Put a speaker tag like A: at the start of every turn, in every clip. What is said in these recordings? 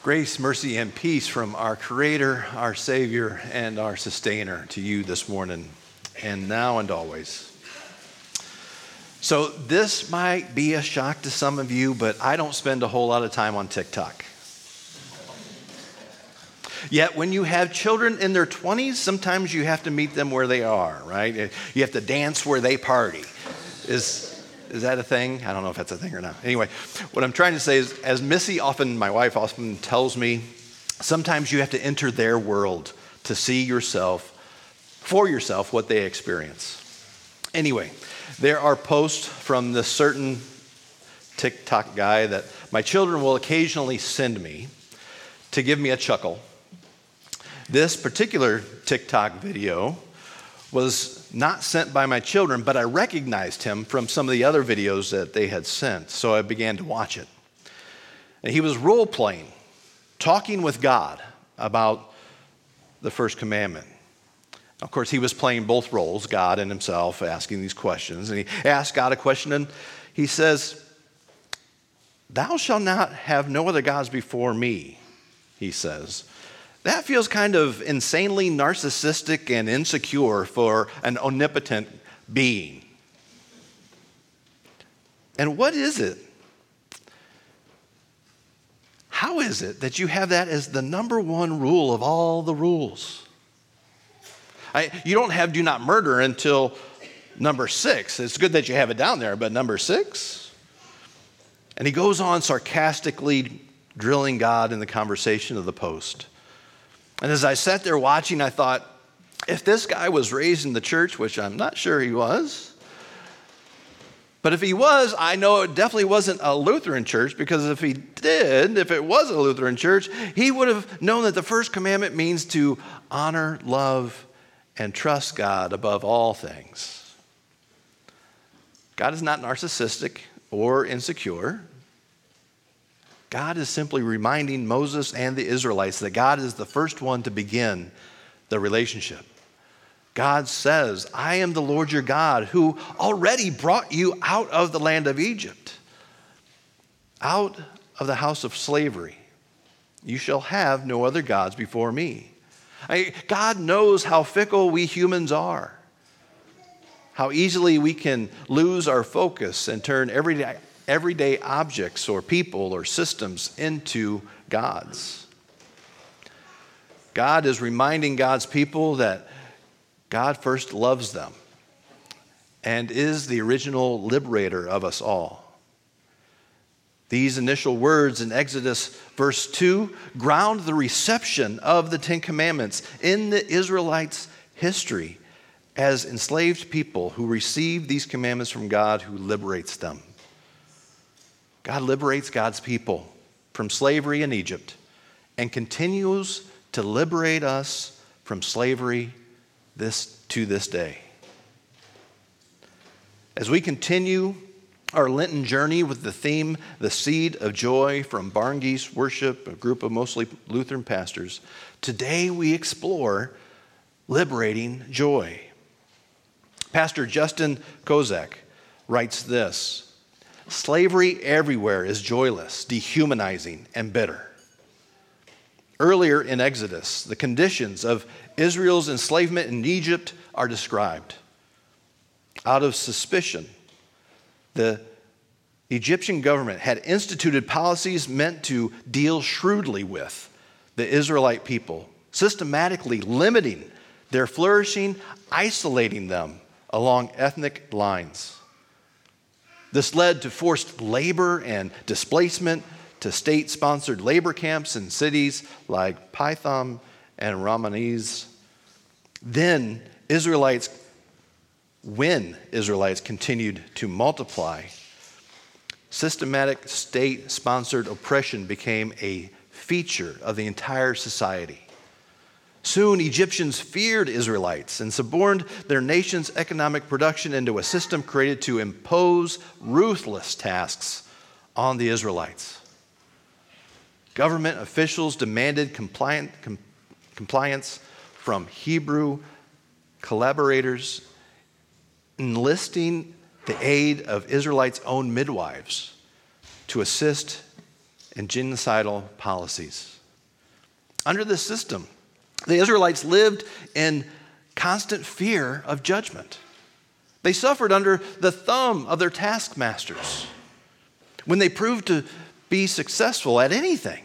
A: Grace, mercy, and peace from our Creator, our Savior, and our Sustainer to you this morning, and now and always. So, this might be a shock to some of you, but I don't spend a whole lot of time on TikTok. Yet, when you have children in their 20s, sometimes you have to meet them where they are, right? You have to dance where they party. Is, is that a thing? I don't know if that's a thing or not. Anyway, what I'm trying to say is, as Missy often, my wife often tells me, sometimes you have to enter their world to see yourself, for yourself, what they experience. Anyway, there are posts from this certain TikTok guy that my children will occasionally send me to give me a chuckle. This particular TikTok video was not sent by my children, but I recognized him from some of the other videos that they had sent. So I began to watch it. And he was role playing, talking with God about the first commandment. Of course, he was playing both roles, God and himself, asking these questions. And he asked God a question, and he says, Thou shalt not have no other gods before me, he says. That feels kind of insanely narcissistic and insecure for an omnipotent being. And what is it? How is it that you have that as the number one rule of all the rules? I, you don't have do not murder until number six. It's good that you have it down there, but number six? And he goes on sarcastically drilling God in the conversation of the post. And as I sat there watching, I thought, if this guy was raised in the church, which I'm not sure he was, but if he was, I know it definitely wasn't a Lutheran church because if he did, if it was a Lutheran church, he would have known that the first commandment means to honor, love, and trust God above all things. God is not narcissistic or insecure. God is simply reminding Moses and the Israelites that God is the first one to begin the relationship. God says, I am the Lord your God who already brought you out of the land of Egypt, out of the house of slavery. You shall have no other gods before me. I, God knows how fickle we humans are, how easily we can lose our focus and turn every everyday objects or people or systems into gods. God is reminding God's people that God first loves them and is the original liberator of us all. These initial words in Exodus verse 2 ground the reception of the Ten Commandments in the Israelites' history as enslaved people who receive these commandments from God who liberates them. God liberates God's people from slavery in Egypt and continues to liberate us from slavery this, to this day. As we continue our Lenten journey with the theme, The Seed of Joy from Barngeese Worship, a group of mostly Lutheran pastors, today we explore liberating joy. Pastor Justin Kozak writes this Slavery everywhere is joyless, dehumanizing, and bitter. Earlier in Exodus, the conditions of Israel's enslavement in Egypt are described. Out of suspicion, the Egyptian government had instituted policies meant to deal shrewdly with the Israelite people, systematically limiting their flourishing, isolating them along ethnic lines. This led to forced labor and displacement to state sponsored labor camps in cities like Pithom and Ramses. Then, Israelites, when Israelites continued to multiply, systematic state sponsored oppression became a feature of the entire society. Soon, Egyptians feared Israelites and suborned their nation's economic production into a system created to impose ruthless tasks on the Israelites. Government officials demanded compliant, com, compliance from Hebrew collaborators, enlisting the aid of Israelites' own midwives to assist in genocidal policies. Under this system, the Israelites lived in constant fear of judgment. They suffered under the thumb of their taskmasters. When they proved to be successful at anything,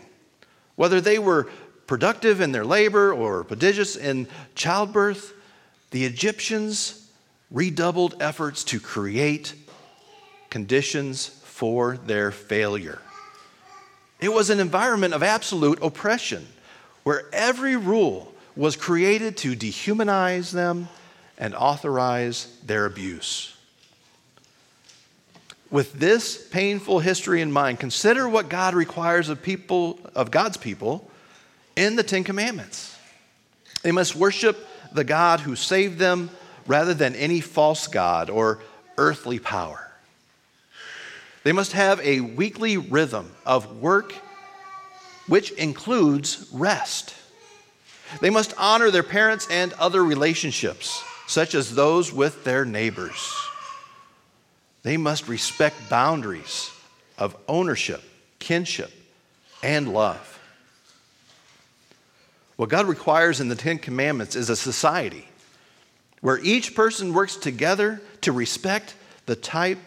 A: whether they were productive in their labor or prodigious in childbirth, the Egyptians redoubled efforts to create conditions for their failure. It was an environment of absolute oppression where every rule was created to dehumanize them and authorize their abuse. With this painful history in mind, consider what God requires of people of God's people in the 10 commandments. They must worship the God who saved them rather than any false god or earthly power. They must have a weekly rhythm of work which includes rest. They must honor their parents and other relationships, such as those with their neighbors. They must respect boundaries of ownership, kinship, and love. What God requires in the Ten Commandments is a society where each person works together to respect the type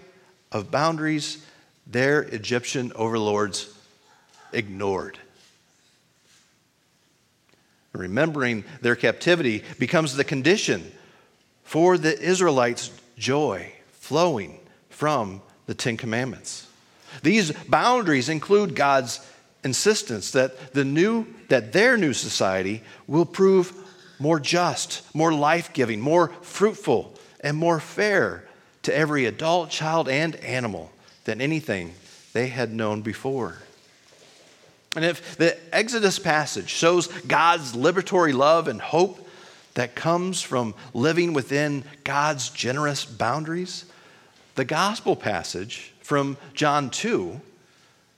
A: of boundaries their Egyptian overlords ignored. Remembering their captivity becomes the condition for the Israelites' joy flowing from the Ten Commandments. These boundaries include God's insistence that the new that their new society will prove more just, more life-giving, more fruitful, and more fair to every adult, child, and animal than anything they had known before. And if the Exodus passage shows God's liberatory love and hope that comes from living within God's generous boundaries, the gospel passage from John 2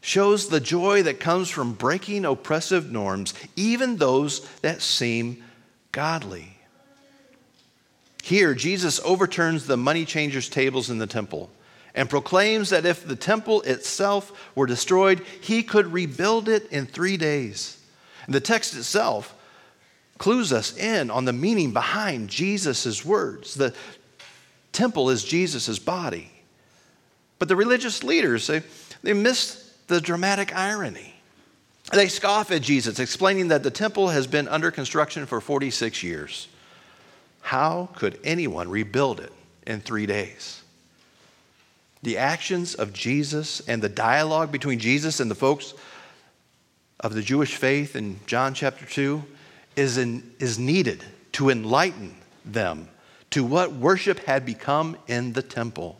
A: shows the joy that comes from breaking oppressive norms, even those that seem godly. Here, Jesus overturns the money changers' tables in the temple and proclaims that if the temple itself were destroyed, he could rebuild it in three days. And the text itself clues us in on the meaning behind Jesus' words. The temple is Jesus' body. But the religious leaders, they, they miss the dramatic irony. They scoff at Jesus, explaining that the temple has been under construction for 46 years. How could anyone rebuild it in three days? The actions of Jesus and the dialogue between Jesus and the folks of the Jewish faith in John chapter 2 is, in, is needed to enlighten them to what worship had become in the temple.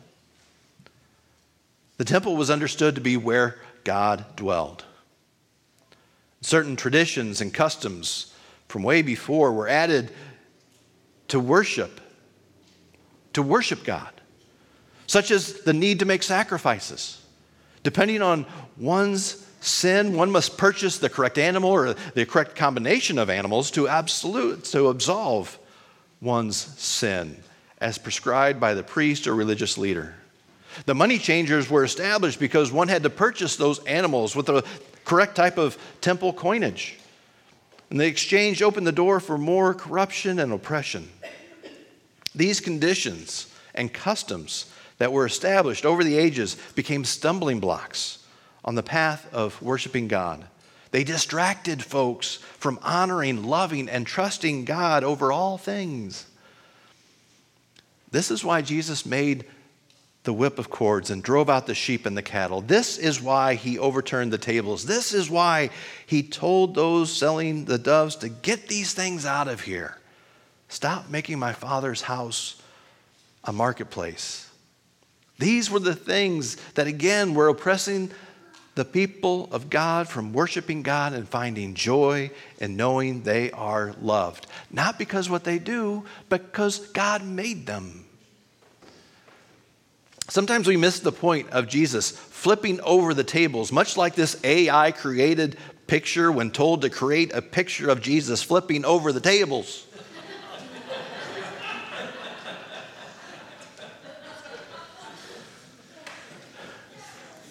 A: The temple was understood to be where God dwelled. Certain traditions and customs from way before were added to worship, to worship God, such as the need to make sacrifices. Depending on one's sin, one must purchase the correct animal or the correct combination of animals to absolute, to absolve one's sin as prescribed by the priest or religious leader. The money changers were established because one had to purchase those animals with the correct type of temple coinage. And the exchange opened the door for more corruption and oppression. These conditions and customs that were established over the ages became stumbling blocks on the path of worshiping God. They distracted folks from honoring, loving, and trusting God over all things. This is why Jesus made the whip of cords and drove out the sheep and the cattle. This is why he overturned the tables. This is why he told those selling the doves to get these things out of here. Stop making my father's house a marketplace. These were the things that, again, were oppressing the people of God from worshiping God and finding joy and knowing they are loved. Not because what they do, but because God made them. Sometimes we miss the point of Jesus flipping over the tables, much like this AI created picture when told to create a picture of Jesus flipping over the tables.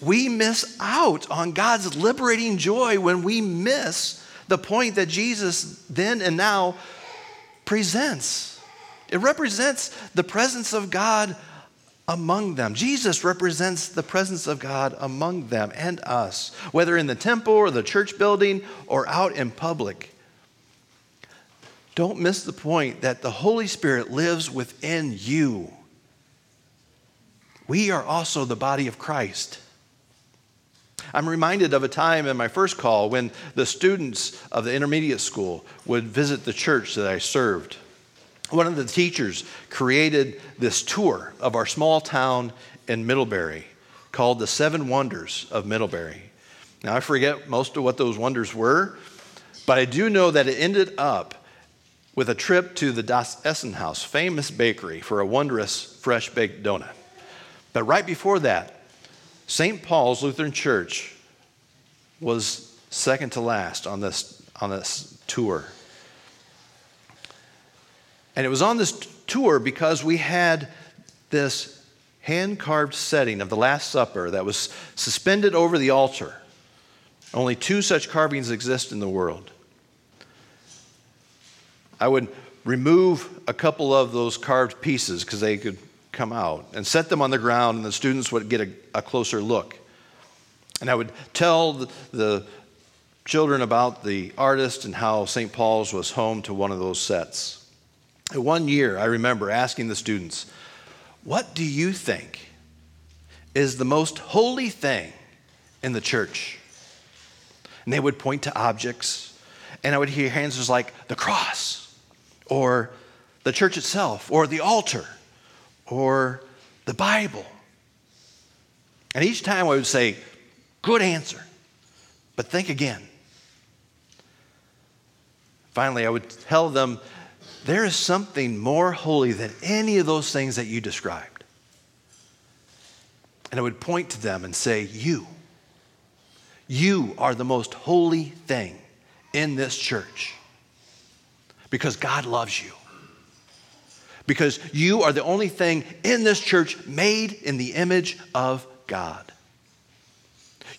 A: We miss out on God's liberating joy when we miss the point that Jesus then and now presents. It represents the presence of God among them. Jesus represents the presence of God among them and us, whether in the temple or the church building or out in public. Don't miss the point that the Holy Spirit lives within you. We are also the body of Christ. I'm reminded of a time in my first call when the students of the intermediate school would visit the church that I served. One of the teachers created this tour of our small town in Middlebury called the Seven Wonders of Middlebury. Now, I forget most of what those wonders were, but I do know that it ended up with a trip to the Das Essen Haus, famous bakery, for a wondrous fresh baked donut. But right before that, St. Paul's Lutheran Church was second to last on this, on this tour. And it was on this tour because we had this hand carved setting of the Last Supper that was suspended over the altar. Only two such carvings exist in the world. I would remove a couple of those carved pieces because they could come out and set them on the ground, and the students would get a, a closer look. And I would tell the, the children about the artist and how St. Paul's was home to one of those sets. One year, I remember asking the students, What do you think is the most holy thing in the church? And they would point to objects, and I would hear answers like the cross, or the church itself, or the altar or the Bible? And each time I would say, Good answer, but think again. Finally, I would tell them, There is something more holy than any of those things that you described. And I would point to them and say, You, you are the most holy thing in this church because God loves you because you are the only thing in this church made in the image of God.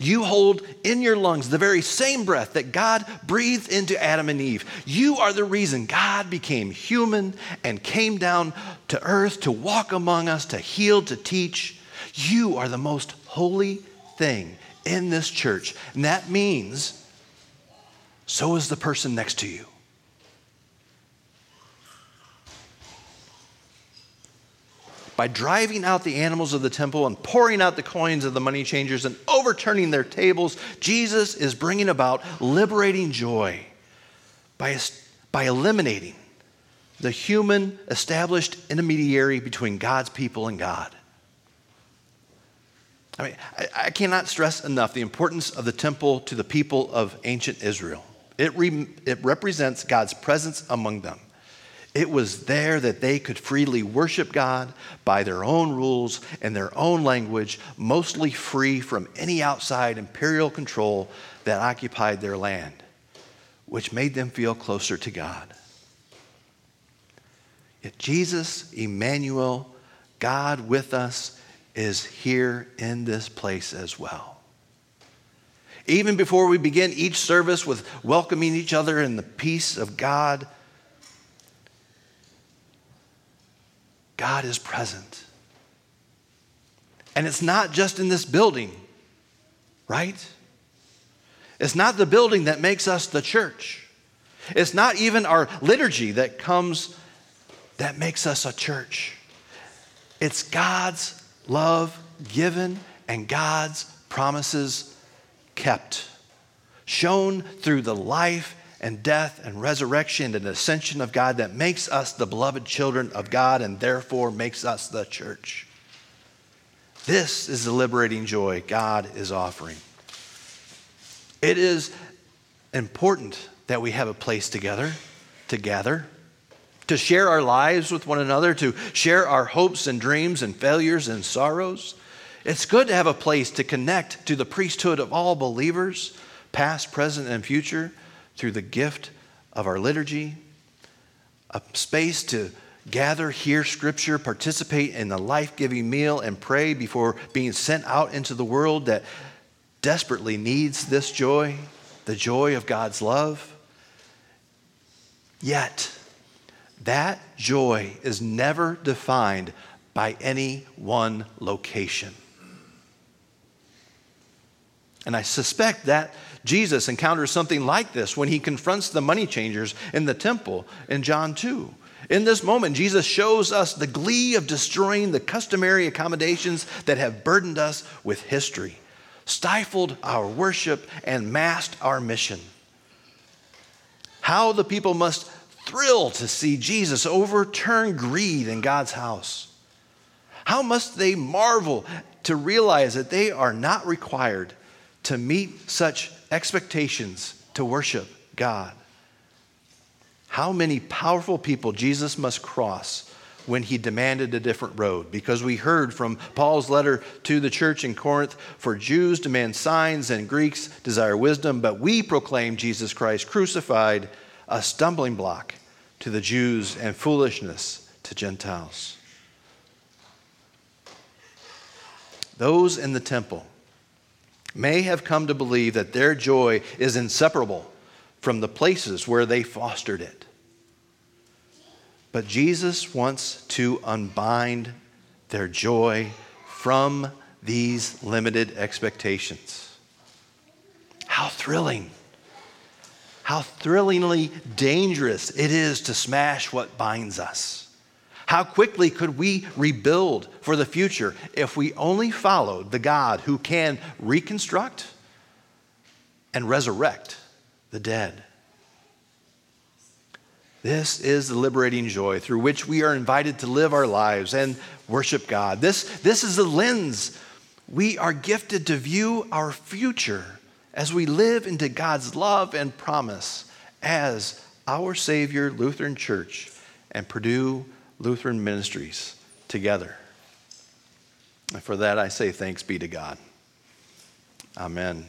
A: You hold in your lungs the very same breath that God breathed into Adam and Eve. You are the reason God became human and came down to earth to walk among us, to heal, to teach. You are the most holy thing in this church. And that means so is the person next to you. By driving out the animals of the temple and pouring out the coins of the money changers and overturning their tables, Jesus is bringing about liberating joy by, by eliminating the human established intermediary between God's people and God. I mean, I, I cannot stress enough the importance of the temple to the people of ancient Israel. It, re, it represents God's presence among them. It was there that they could freely worship God by their own rules and their own language, mostly free from any outside imperial control that occupied their land, which made them feel closer to God. Yet Jesus, Emmanuel, God with us, is here in this place as well. Even before we begin each service with welcoming each other in the peace of God, God is present. And it's not just in this building, right? It's not the building that makes us the church. It's not even our liturgy that comes that makes us a church. It's God's love given and God's promises kept, shown through the life and death and resurrection and ascension of God that makes us the beloved children of God and therefore makes us the church. This is the liberating joy God is offering. It is important that we have a place together to gather, to share our lives with one another, to share our hopes and dreams and failures and sorrows. It's good to have a place to connect to the priesthood of all believers, past, present, and future through the gift of our liturgy, a space to gather, hear scripture, participate in the life giving meal, and pray before being sent out into the world that desperately needs this joy, the joy of God's love. Yet, that joy is never defined by any one location. And I suspect that Jesus encounters something like this when he confronts the money changers in the temple in John 2. In this moment, Jesus shows us the glee of destroying the customary accommodations that have burdened us with history, stifled our worship, and masked our mission. How the people must thrill to see Jesus overturn greed in God's house. How must they marvel to realize that they are not required to meet such expectations to worship God? How many powerful people Jesus must cross when he demanded a different road? Because we heard from Paul's letter to the church in Corinth for Jews demand signs and Greeks desire wisdom, but we proclaim Jesus Christ crucified, a stumbling block to the Jews and foolishness to Gentiles. Those in the temple may have come to believe that their joy is inseparable from the places where they fostered it. But Jesus wants to unbind their joy from these limited expectations. How thrilling! How thrillingly dangerous it is to smash what binds us. How quickly could we rebuild for the future if we only followed the God who can reconstruct and resurrect the dead? This is the liberating joy through which we are invited to live our lives and worship God. This, this is the lens we are gifted to view our future as we live into God's love and promise as our Savior Lutheran Church and Purdue Lutheran Ministries together. And for that, I say thanks be to God. Amen.